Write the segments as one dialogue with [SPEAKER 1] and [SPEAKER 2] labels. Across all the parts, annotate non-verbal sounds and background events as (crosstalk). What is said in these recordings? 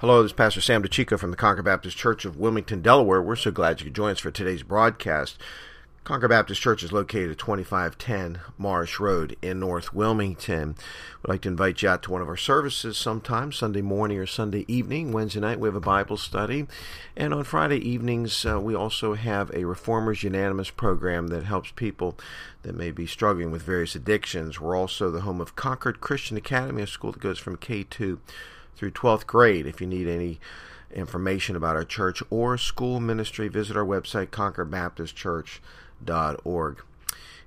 [SPEAKER 1] Hello, this is Pastor Sam DeChico from the Concord Baptist Church of Wilmington, Delaware. We're so glad you could join us for today's broadcast. Concord Baptist Church is located at 2510 Marsh Road in North Wilmington. We'd like to invite you out to one of our services sometime, Sunday morning or Sunday evening. Wednesday night, we have a Bible study. And on Friday evenings, uh, we also have a Reformers Unanimous program that helps people that may be struggling with various addictions. We're also the home of Concord Christian Academy, a school that goes from K2 through 12th grade. If you need any information about our church or school ministry, visit our website, concordbaptistchurch.org.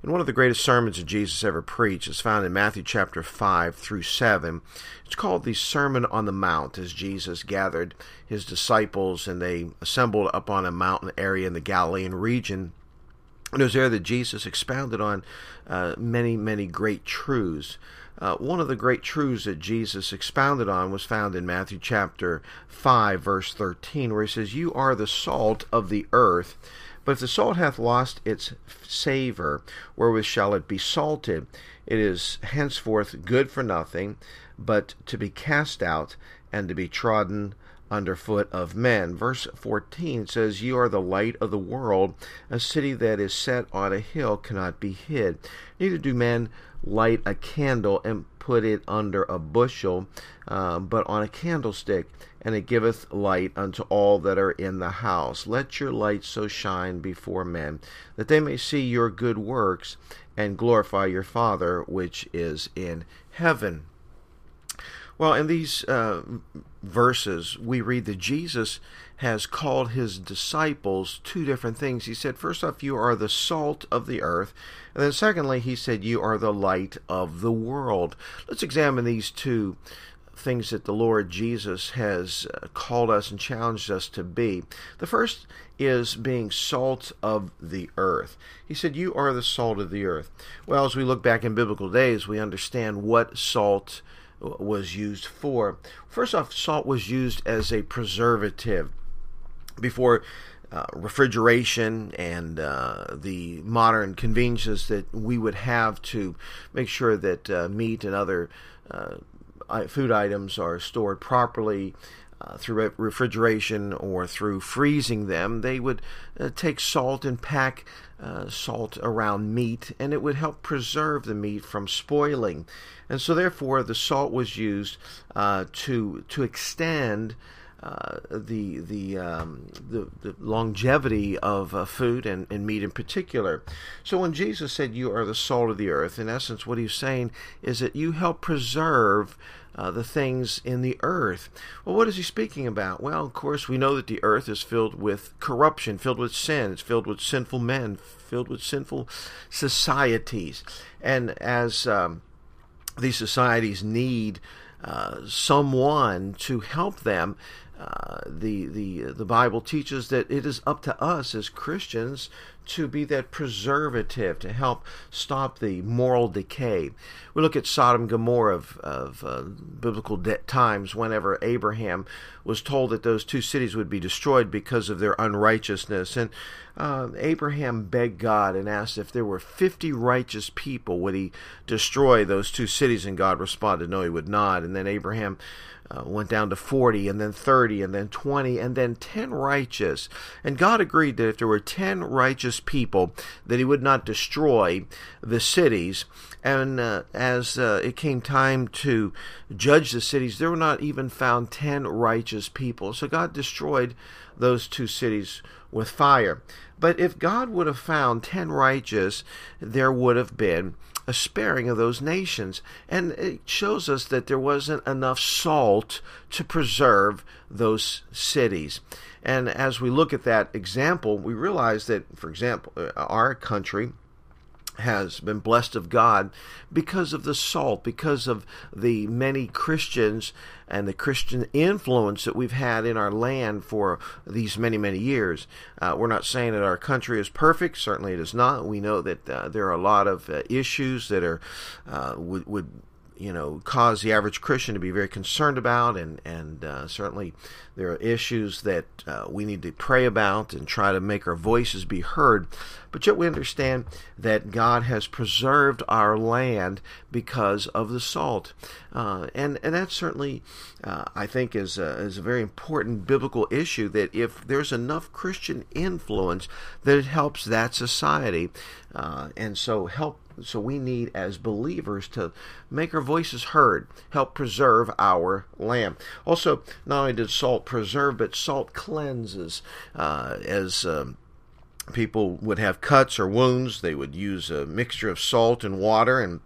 [SPEAKER 1] And one of the greatest sermons that Jesus ever preached is found in Matthew chapter 5 through 7. It's called the Sermon on the Mount, as Jesus gathered his disciples and they assembled up on a mountain area in the Galilean region. And it was there that Jesus expounded on uh, many, many great truths. Uh, one of the great truths that Jesus expounded on was found in Matthew chapter 5, verse 13, where he says, You are the salt of the earth. But if the salt hath lost its savor, wherewith shall it be salted? It is henceforth good for nothing, but to be cast out and to be trodden underfoot of men. Verse 14 says, You are the light of the world. A city that is set on a hill cannot be hid. Neither do men light a candle and put it under a bushel, uh, but on a candlestick, and it giveth light unto all that are in the house. Let your light so shine before men, that they may see your good works and glorify your Father which is in heaven. Well, in these uh, verses, we read that Jesus has called his disciples two different things. He said, first off, you are the salt of the earth. And then secondly, he said, you are the light of the world. Let's examine these two things that the Lord Jesus has uh, called us and challenged us to be. The first is being salt of the earth. He said, You are the salt of the earth. Well, as we look back in biblical days, we understand what salt was used for. First off, salt was used as a preservative before uh, refrigeration and uh, the modern conveniences that we would have to make sure that uh, meat and other uh, food items are stored properly uh, through refrigeration or through freezing them, they would uh, take salt and pack uh, salt around meat, and it would help preserve the meat from spoiling. And so, therefore, the salt was used uh, to to extend uh, the the, um, the, the longevity of uh, food and, and meat in particular. So when Jesus said, "You are the salt of the earth," in essence, what he's saying is that you help preserve uh, the things in the earth. Well, what is he speaking about? Well, of course, we know that the earth is filled with corruption, filled with sin, it's filled with sinful men, filled with sinful societies, and as um, these societies need uh, someone to help them uh, the the the Bible teaches that it is up to us as Christians to be that preservative to help stop the moral decay. We look at Sodom and Gomorrah of, of uh, biblical de- times whenever Abraham was told that those two cities would be destroyed because of their unrighteousness. And uh, Abraham begged God and asked if there were 50 righteous people, would he destroy those two cities? And God responded, no, he would not. And then Abraham uh, went down to 40 and then 30 and then 20 and then 10 righteous. And god agreed that if there were 10 righteous people that he would not destroy the cities. And uh, as uh, it came time to judge the cities there were not even found 10 righteous people. So god destroyed those two cities with fire. But if god would have found 10 righteous there would have been a sparing of those nations. And it shows us that there wasn't enough salt to preserve those cities. And as we look at that example, we realize that, for example, our country has been blessed of God because of the salt, because of the many Christians and the Christian influence that we've had in our land for these many, many years. Uh, we're not saying that our country is perfect. Certainly, it is not. We know that uh, there are a lot of uh, issues that are uh, would, would you know, cause the average Christian to be very concerned about, and and uh, certainly there are issues that uh, we need to pray about and try to make our voices be heard. But yet we understand that God has preserved our land because of the salt, uh, and and that certainly uh, I think is a, is a very important biblical issue. That if there's enough Christian influence, that it helps that society, uh, and so help so we need, as believers, to make our voices heard, help preserve our land. Also, not only does salt preserve, but salt cleanses. Uh, as um, people would have cuts or wounds, they would use a mixture of salt and water and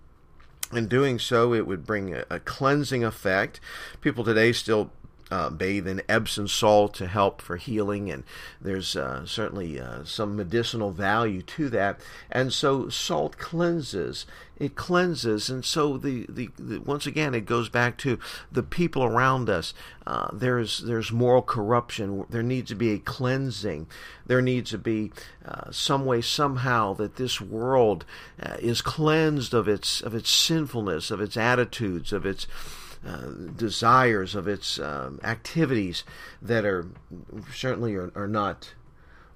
[SPEAKER 1] in doing so, it would bring a, a cleansing effect. People today still uh, bathe in Epsom salt to help for healing, and there's uh, certainly uh, some medicinal value to that. And so salt cleanses. It cleanses, and so the, the, the once again it goes back to the people around us. Uh, there's there's moral corruption. There needs to be a cleansing. There needs to be uh, some way somehow that this world uh, is cleansed of its of its sinfulness, of its attitudes, of its uh, desires, of its um, activities that are certainly are, are not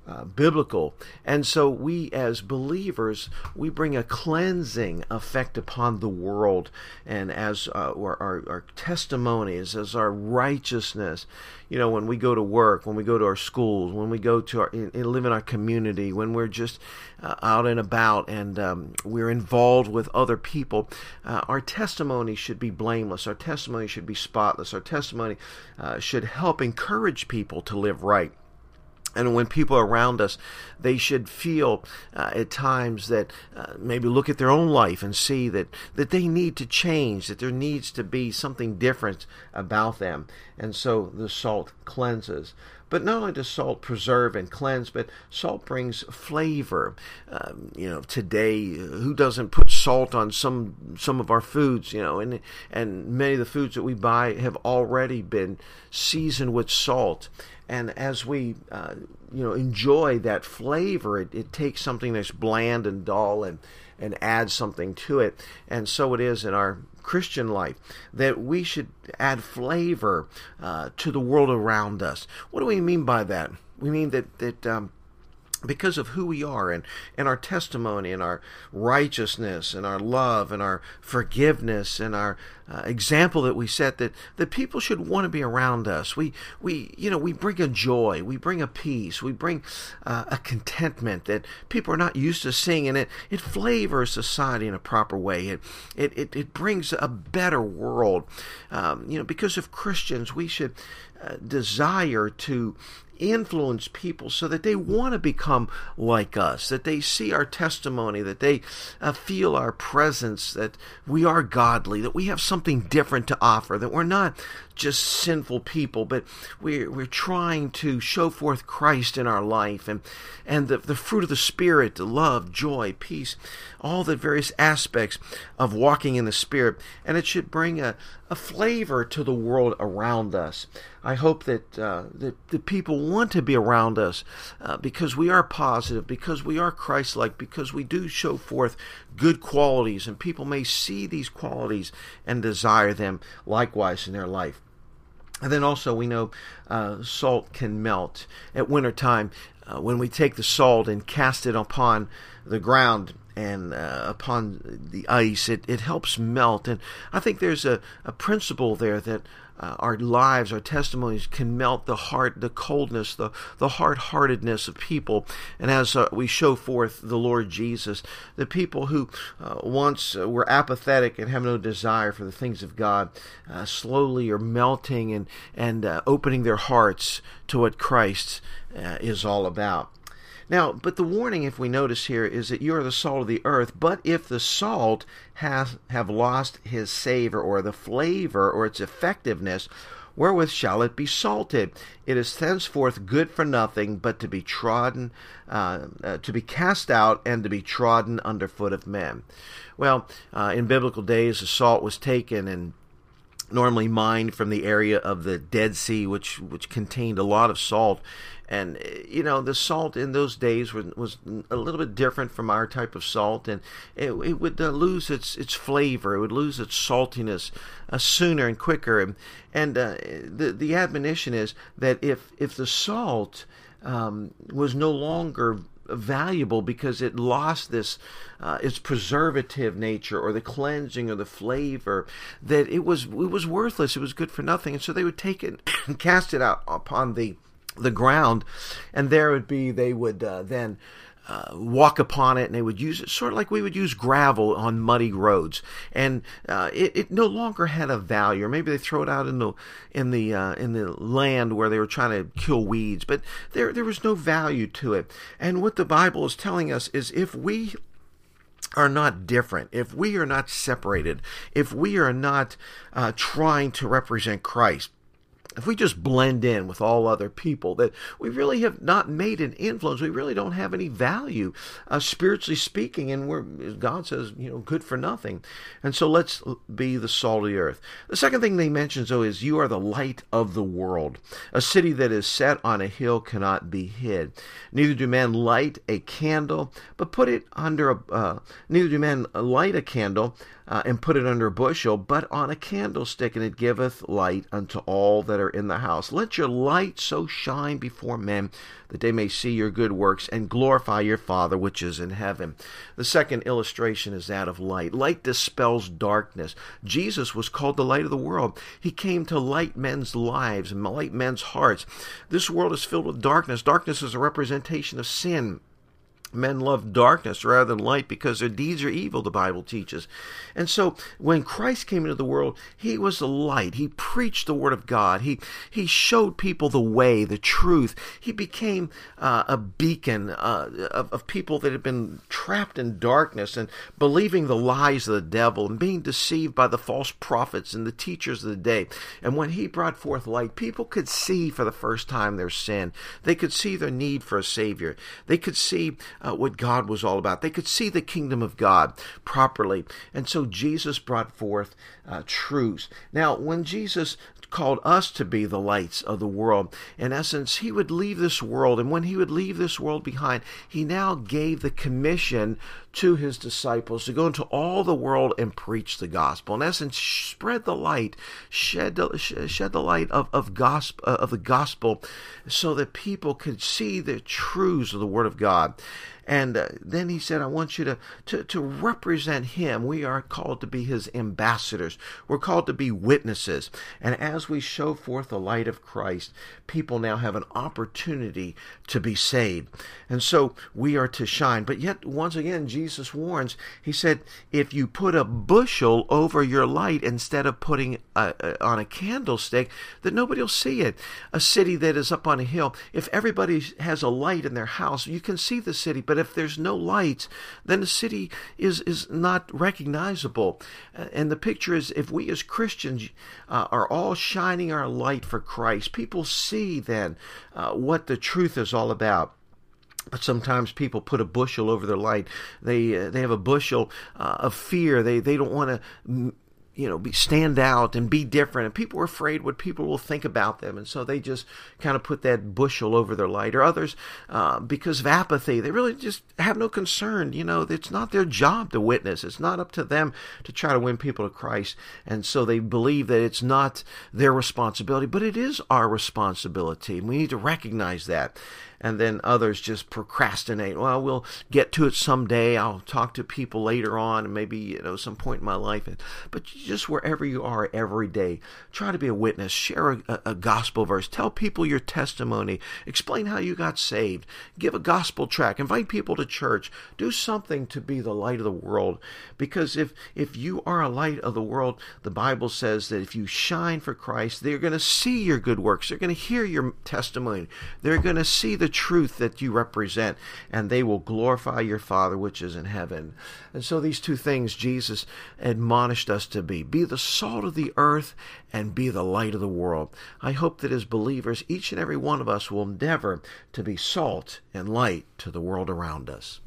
[SPEAKER 1] uh, biblical. And so we as believers, we bring a cleansing effect upon the world and as uh, our, our, our, testimonies, as our righteousness. You know, when we go to work, when we go to our schools, when we go to our, in, in live in our community, when we're just uh, out and about and um, we're involved with other people, uh, our testimony should be blameless. Our testimony should be spotless. Our testimony uh, should help encourage people to live right and when people around us, they should feel uh, at times that uh, maybe look at their own life and see that, that they need to change, that there needs to be something different about them. And so the salt cleanses. But not only does salt preserve and cleanse, but salt brings flavor. Um, you know, today, who doesn't put salt on some some of our foods? You know, and and many of the foods that we buy have already been seasoned with salt. And as we, uh, you know, enjoy that flavor, it, it takes something that's bland and dull and and add something to it. And so it is in our Christian life that we should add flavor uh, to the world around us. What do we mean by that? We mean that that um, because of who we are and, and our testimony and our righteousness and our love and our forgiveness and our uh, example that we set that, that people should want to be around us. We, we, you know, we bring a joy, we bring a peace, we bring uh, a contentment that people are not used to seeing and it, it flavors society in a proper way. It, it, it, it brings a better world. Um, you know, because of Christians, we should uh, desire to influence people so that they want to become like us, that they see our testimony, that they uh, feel our presence, that we are godly, that we have something different to offer, that we're not just sinful people, but we're, we're trying to show forth Christ in our life and, and the, the fruit of the Spirit, the love, joy, peace, all the various aspects of walking in the Spirit. And it should bring a, a flavor to the world around us. I hope that, uh, that the people want to be around us uh, because we are positive, because we are Christ like, because we do show forth good qualities, and people may see these qualities and desire them likewise in their life. And then also, we know uh, salt can melt. At wintertime, uh, when we take the salt and cast it upon the ground and uh, upon the ice, it, it helps melt. And I think there's a, a principle there that uh, our lives, our testimonies can melt the heart, the coldness, the, the hard heartedness of people. And as uh, we show forth the Lord Jesus, the people who uh, once uh, were apathetic and have no desire for the things of God uh, slowly are melting and, and uh, opening their hearts to what Christ is all about. Now, but the warning, if we notice here, is that you are the salt of the earth. But if the salt has have lost his savor or the flavor or its effectiveness, wherewith shall it be salted? It is thenceforth good for nothing, but to be trodden, uh, uh, to be cast out, and to be trodden under foot of men. Well, uh, in biblical days, the salt was taken and normally mined from the area of the Dead Sea, which which contained a lot of salt. And you know the salt in those days was, was a little bit different from our type of salt, and it, it would uh, lose its its flavor. It would lose its saltiness uh, sooner and quicker. And, and uh, the the admonition is that if if the salt um, was no longer valuable because it lost this uh, its preservative nature or the cleansing or the flavor that it was it was worthless. It was good for nothing. And so they would take it (coughs) and cast it out upon the the ground. And there would be they would uh, then uh, walk upon it and they would use it sort of like we would use gravel on muddy roads. And uh, it, it, no longer had a value or maybe they throw it out in the in the uh, in the land where they were trying to kill weeds but there there was no value to it. And what the bible is telling us is if we are not different, if we are not separated, if we are not uh, trying to represent Christ, if we just blend in with all other people, that we really have not made an influence, we really don't have any value, uh, spiritually speaking, and we're, God says, you know, good for nothing. And so let's be the salt of the earth. The second thing they mention, though, is you are the light of the world. A city that is set on a hill cannot be hid. Neither do men light a candle, but put it under a, uh, neither do men light a candle, uh, and put it under a bushel, but on a candlestick, and it giveth light unto all that are in the house. Let your light so shine before men that they may see your good works and glorify your Father which is in heaven. The second illustration is that of light. Light dispels darkness. Jesus was called the light of the world. He came to light men's lives and light men's hearts. This world is filled with darkness. Darkness is a representation of sin. Men love darkness rather than light because their deeds are evil, the Bible teaches. And so when Christ came into the world, he was the light. He preached the word of God. He, he showed people the way, the truth. He became uh, a beacon uh, of, of people that had been trapped in darkness and believing the lies of the devil and being deceived by the false prophets and the teachers of the day. And when he brought forth light, people could see for the first time their sin. They could see their need for a Savior. They could see uh, what God was all about. They could see the kingdom of God properly. And so Jesus brought forth uh, truths. Now, when Jesus called us to be the lights of the world. In essence, he would leave this world, and when he would leave this world behind, he now gave the commission to his disciples to go into all the world and preach the gospel. In essence, spread the light, shed the, shed the light of, of, gospel, of the gospel so that people could see the truths of the Word of God. And uh, then he said, I want you to, to, to represent him. We are called to be his ambassadors. We're called to be witnesses. And as we show forth the light of Christ, people now have an opportunity to be saved. And so we are to shine. But yet, once again, Jesus warns, he said, if you put a bushel over your light instead of putting a, a, on a candlestick, that nobody will see it. A city that is up on a hill, if everybody has a light in their house, you can see the city, but if there's no lights, then the city is, is not recognizable. And the picture is if we as Christians uh, are all shining our light for Christ, people see then uh, what the truth is all about. But sometimes people put a bushel over their light. They uh, they have a bushel uh, of fear. They they don't want to you know, be, stand out and be different. And people are afraid what people will think about them. And so they just kind of put that bushel over their light. Or others, uh, because of apathy, they really just have no concern. You know, it's not their job to witness. It's not up to them to try to win people to Christ. And so they believe that it's not their responsibility, but it is our responsibility. And we need to recognize that and then others just procrastinate. Well, we'll get to it someday. I'll talk to people later on, and maybe you know some point in my life. But just wherever you are every day, try to be a witness. Share a, a gospel verse. Tell people your testimony. Explain how you got saved. Give a gospel track. Invite people to church. Do something to be the light of the world. Because if if you are a light of the world, the Bible says that if you shine for Christ, they're going to see your good works. They're going to hear your testimony. They're going to see the truth that you represent, and they will glorify your Father which is in heaven. And so, these two things Jesus admonished us to be be the salt of the earth and be the light of the world. I hope that as believers, each and every one of us will endeavor to be salt and light to the world around us.